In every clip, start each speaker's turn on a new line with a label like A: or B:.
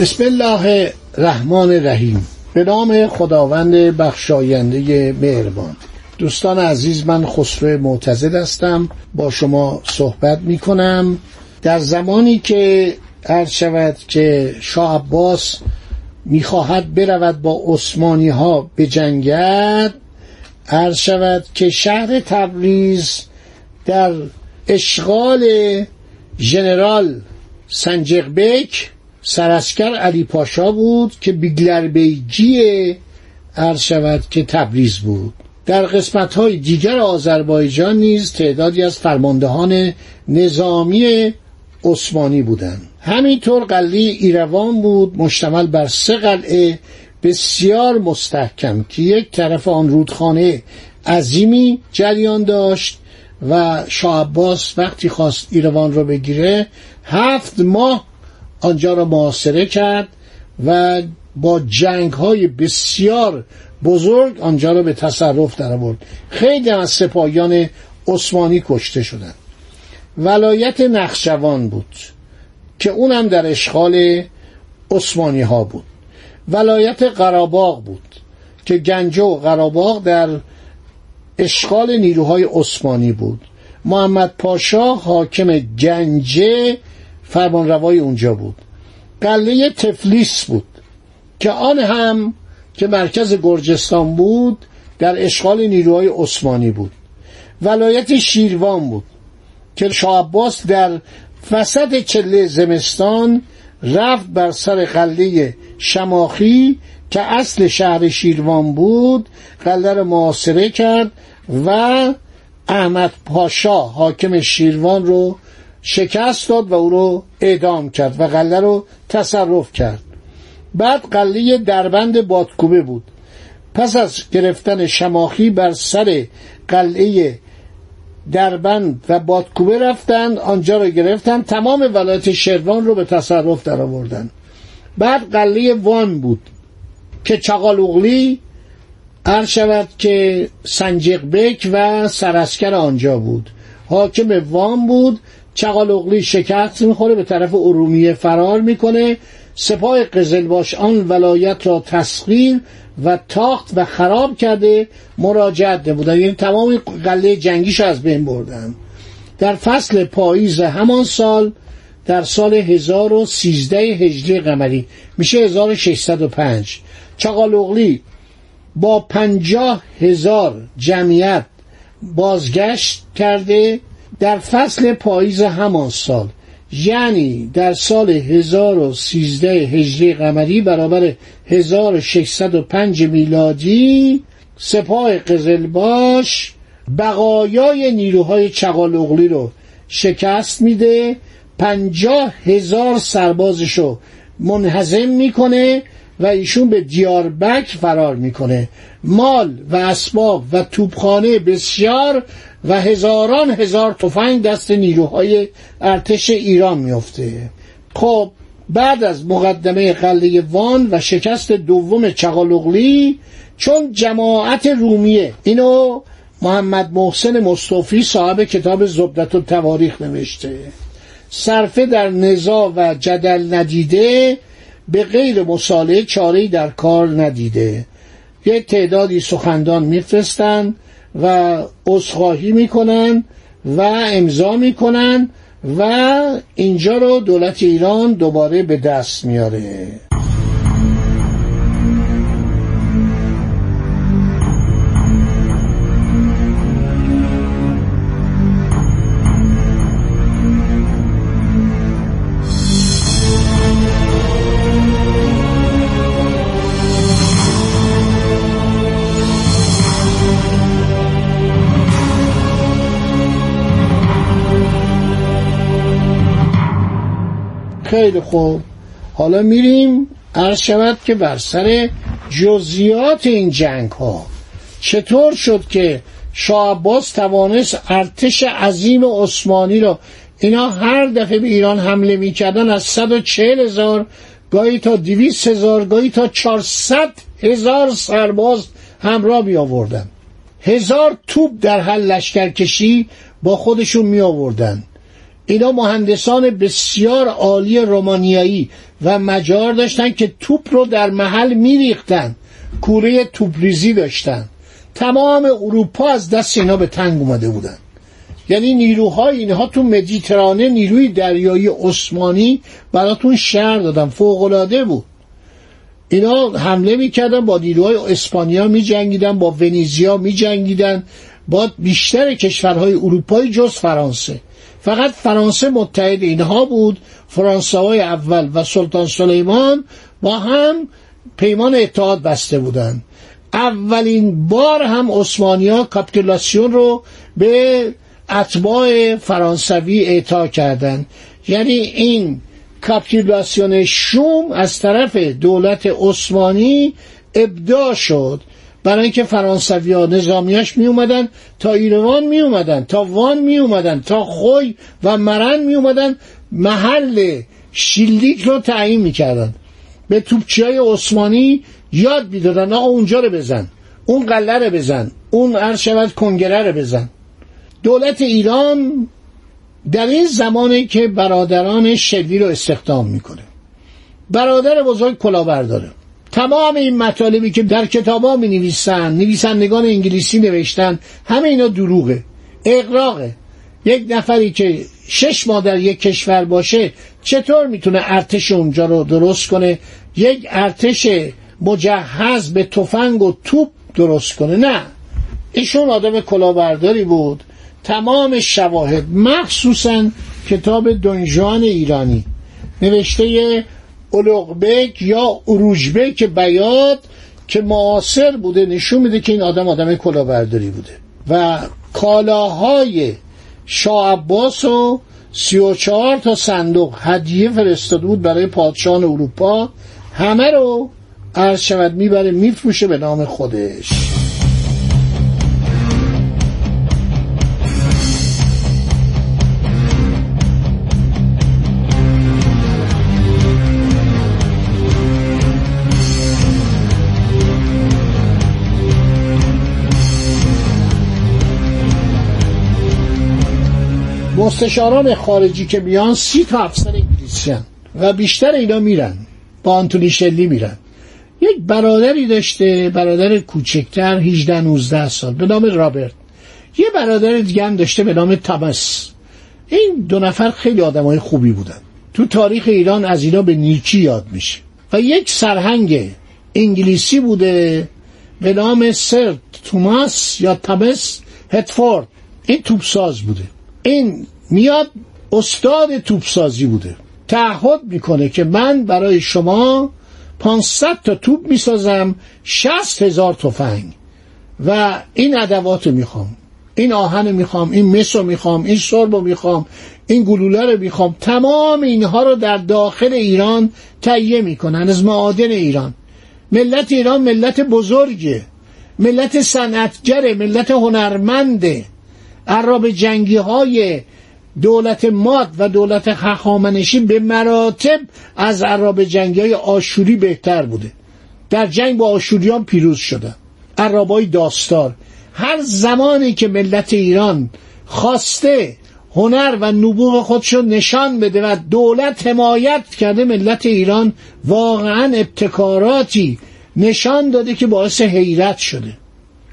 A: بسم الله الرحمن الرحیم. به نام خداوند بخشاینده مهربان. دوستان عزیز من خسرو معتزد هستم. با شما صحبت می کنم در زمانی که عرض شود که شاه عباس می‌خواهد برود با عثمانی ها بجنگد عرض شود که شهر تبریز در اشغال ژنرال سنجقبک سراسکر علی پاشا بود که بیگلر بیگی عرض شود که تبریز بود. در قسمت های دیگر آذربایجان نیز تعدادی از فرماندهان نظامی عثمانی بودند. همینطور قلعه ایروان بود مشتمل بر سه قلعه بسیار مستحکم که یک طرف آن رودخانه عظیمی جریان داشت و شاه عباس وقتی خواست ایروان رو بگیره هفت ماه آنجا را محاصره کرد و با جنگ های بسیار بزرگ آنجا را به تصرف در آورد خیلی از سپاهیان عثمانی کشته شدند. ولایت نخشوان بود که اونم در اشغال عثمانی ها بود. ولایت قراباغ بود که گنجه و قراباغ در اشغال نیروهای عثمانی بود. محمد پاشا حاکم گنجه فرمانروای اونجا بود. قلعه تفلیس بود که آن هم که مرکز گرجستان بود در اشغال نیروهای عثمانی بود. ولایت شیروان بود که شاه عباس در وسط چله زمستان رفت بر سر قلعه شماخی که اصل شهر شیروان بود قلعه را محاصره کرد و احمد پاشا حاکم شیروان رو شکست داد و او رو اعدام کرد و قلعه رو تصرف کرد. بعد قلعه دربند بادکوبه بود. پس از گرفتن شماخی بر سر قلعه دربند و بادکوبه رفتند آنجا رو گرفتند. تمام ولایت شروان رو به تصرف در آوردن. بعد قلعه وان بود که چقالوغلی عرض شود که سنجقبک و سراسکر آنجا بود. حاکم وان بود چقالوغلی شکست می‌خوره به طرف ارومیه فرار می‌کنه. سپاه قزلباش آن ولایت را تسخیر و تاخت و خراب کرده. مراجعت نمودن یعنی تمام قلعه جنگیش از بین بردن. در فصل پاییز همان سال در سال 1013 هجری قمری. میشه 1605 چقالوغلی با پنجاه هزار جمعیت بازگشت کرده. در فصل پاییز همان سال یعنی در سال 1013 هجری قمری برابر 1605 میلادی سپاه قزلباش بقایای نیروهای چقالوغلی رو شکست میده پنجاه هزار سربازشو منحزم می‌کنه و ایشون به دیاربک فرار می‌کنه. مال و اسباب و توپخانه بسیار و هزاران هزار تفنگ دست نیروهای ارتش ایران میفته خب بعد از مقدمه قلعه وان و شکست دوم چغالوغلی چون جماعت رومیه اینو محمد محسن مصطفی صاحب کتاب زبدت و تواریخ نوشته. صرفه در نزا و جدل ندیده به غیر مصالحه چاره‌ای در کار ندیده. یک تعدادی سخندان میفرستند و عذرخواهی می‌کنن و امضا می‌کنن و اینجا رو دولت ایران دوباره به دست میاره. خیلی خوب. حالا میریم عرض شود که بر سر جزیات این جنگ ها چطور شد که شاه عباس توانست ارتش عظیم عثمانی را اینا هر دفعه به ایران حمله می‌کردن از 140 هزار گاهی تا 200 هزار گاهی تا 400 هزار سرباز همراه می آوردن هزار توپ در حل لشکرکشی با خودشون می آوردن اینا مهندسان بسیار عالی رومانیایی و مجار داشتن که توپ رو در محل میریختن. کوره توپریزی داشتن. تمام اروپا از دست اینا به تنگ اومده بودن. یعنی نیروهای اینها تو مدیترانه نیروی دریایی عثمانی براتون شهر دادن. فوقلاده بود. اینا حمله می‌کردن با نیروهای اسپانیا میجنگیدن با ونیزیا میجنگیدن با بیشتر کشورهای اروپایی جز فرانسه. فقط فرانسه متحد اینها بود فرانسه های اول و سلطان سلیمان با هم پیمان اتحاد بسته بودند. اولین بار هم عثمانیا کاپیتولاسیون رو به اتباع فرانسوی اعطا کردند. یعنی این کاپیتولاسیون شوم از طرف دولت عثمانی ابداع شد. برای اینکه فرانسوی ها نظامیاش می اومدن تا ایروان می اومدن تا وان می اومدن تا خوی و مرن می اومدن محل شیلدیک رو تعیین می کردن به توپچی های عثمانی یاد می‌دادن آقا اونجا رو بزن اون قله رو بزن اون عرض شود کنگره رو بزن. دولت ایران در این زمانی که برادران شلی رو استخدام می‌کنه. برادر بزرگ کلاهبرداره. تمام این مطالبی که در کتابا می نویسن نویسندگان انگلیسی نوشتن همه اینا دروغه اقراقه یک نفری که شش ماه در یک کشور باشه چطور می‌تونه ارتش اونجا رو درست کنه؟ یک ارتش مجهز به تفنگ و توپ درست کنه؟ نه. ایشون آدم کلاهبرداری بود. تمام شواهد مخصوصا کتاب دنجان ایرانی. نوشته اولوغبک یا اروژبک بیاد که معاصر بوده نشون میده که این آدم آدم کلاهبرداری بوده. و کالاهای شاه عباس و سی و چهار تا صندوق هدیه فرستاده بود برای پادشاهان اروپا. همه رو عرض شود می‌بره میفروشه به نام خودش. مستشاران خارجی که میان سی تا افسر انگلیسی و بیشتر اینا میرن. با آنتونی شلی میرن. یک برادری داشته برادر کوچکتر 18 19 سال. به نام رابرت. یه برادر دیگه هم داشته به نام تامس. این دو نفر خیلی آدمای خوبی بودن. تو تاریخ ایران از اینا به نیکی یاد میشه. و یک سرهنگ انگلیسی بوده به نام سر توماس یا تامس هتفورد این توپساز بوده. این میاد استاد توپسازی بوده تعهد می‌کنه که من برای شما 500 تا توپ می‌سازم 60 هزار تفنگ. و این ادوات رو می‌خوام این آهن می‌خوام این مس رو می‌خوام این سرب رو می‌خوام این گلوله رو می‌خوام. تمام اینها رو در داخل ایران تهیه می‌کنن از معادن ایران. ملت ایران ملت بزرگه. ملت صنعتگره ملت هنرمنده. عرب جنگی های دولت ماد و دولت خخامنشی به مراتب از عرب جنگی های آشوری بهتر بوده. در جنگ با آشوریان پیروز شده عربای داستار. هر زمانی که ملت ایران خواسته هنر و نبوغ خودشو نشان بده و دولت حمایت کرده ملت ایران واقعا ابتکاراتی نشان داده که باعث حیرت شده.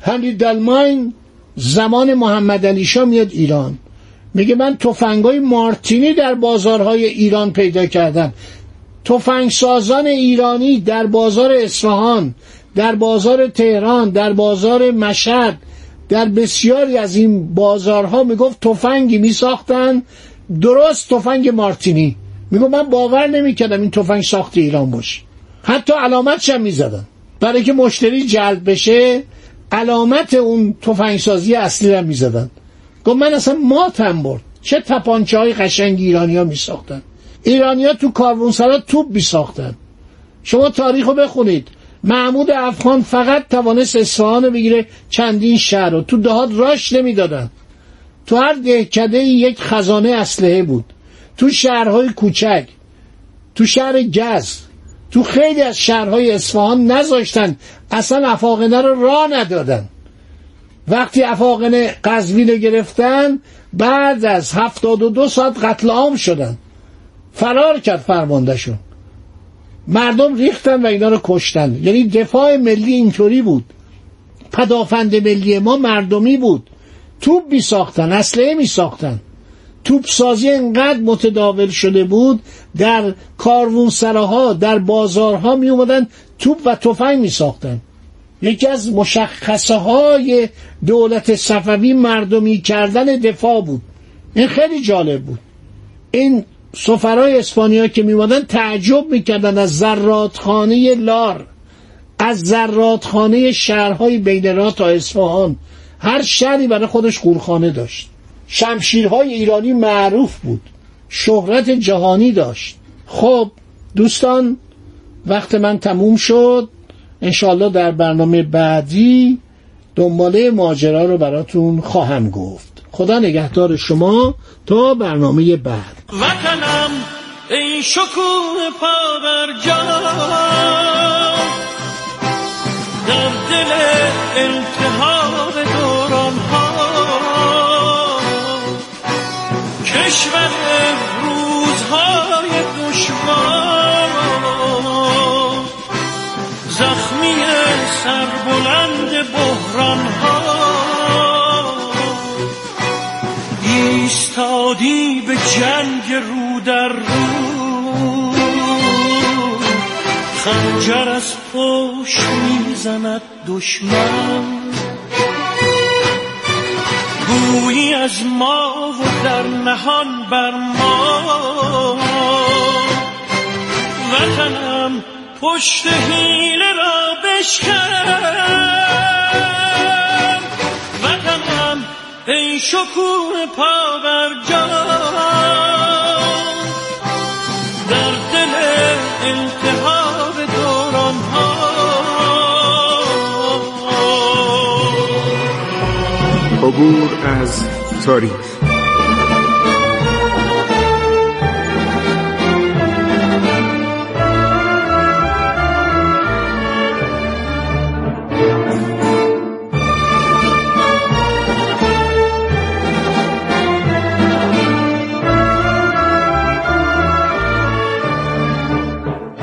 A: هنری دلماین زمان محمد علی شاه میاد ایران. میگه من تفنگای مارتینی در بازارهای ایران پیدا کردم. تفنگ سازان ایرانی در بازار اصفهان در بازار تهران در بازار مشهد در بسیاری از این بازارها می‌گفت تفنگی میساختن. درست تفنگ مارتینی. می‌گفت من باور نمی‌کردم این تفنگ ساخت ایران باشه. حتی علامتش هم می‌زدن. برای که مشتری جلب بشه علامت اون تفنگسازی اصلی رو می‌زدن. گفت من اصلا ماتم برد. چه تپانچه های قشنگ ایرانی ها میساختن. ایرانیا تو کاروانسرا توپ بی ساختن شما تاریخ رو بخونید. محمود افغان فقط توانست اصفهان بگیره چندین شهر رو. تو دهات راش نمی‌دادن. تو هر دهکده یک خزانه اسلحه بود. تو شهرهای کوچک. تو شهر گز. تو خیلی از شهرهای اصفهان نذاشتن. اصلا افاقنه رو راه ندادن. وقتی افاقنه قزوین رو گرفتن بعد از هفتاد و دو ساعت قتل عام شدن. فرار کرد فرماندهشون. مردم ریختن و اینا رو کشتن. یعنی دفاع ملی اینطوری بود. پدافند ملی ما مردمی بود. توپ می ساختن اسلحه می ساختن توپ سازی انقدر متداول شده بود در کاروانسراها در بازارها می اومدن توپ و تفنگ می ساختن. یکی از مشخصه های دولت صفوی مردمی کردن دفاع بود. این خیلی جالب بود. این سفرای اسپانیا که میمادن تعجب می‌کردن از زراتخانه لار از زراتخانه شهرهای بین تا اصفهان. هر شهری برای خودش قورخانه داشت. شمشیرهای ایرانی معروف بود. شهرت جهانی داشت. خب دوستان وقت من تموم شد. انشالله در برنامه بعدی دنباله ماجرا رو براتون خواهم گفت. خدا نگهدار شما تا برنامه بعد.
B: وطنم ای شکوه پا بر در دل التهاب دوران ها کشور روزهای دشوار. زخمی سربلند بحران ها ایستادی به جنگ رو در رو. خنجر از پشت می‌زند دشمن. گویی از ما نهان بر ما. وطنم پشت حیله را بشکن. وطنم ای شکوه پا بر در دل التهاب دوران ها
C: عبور از تاریخ.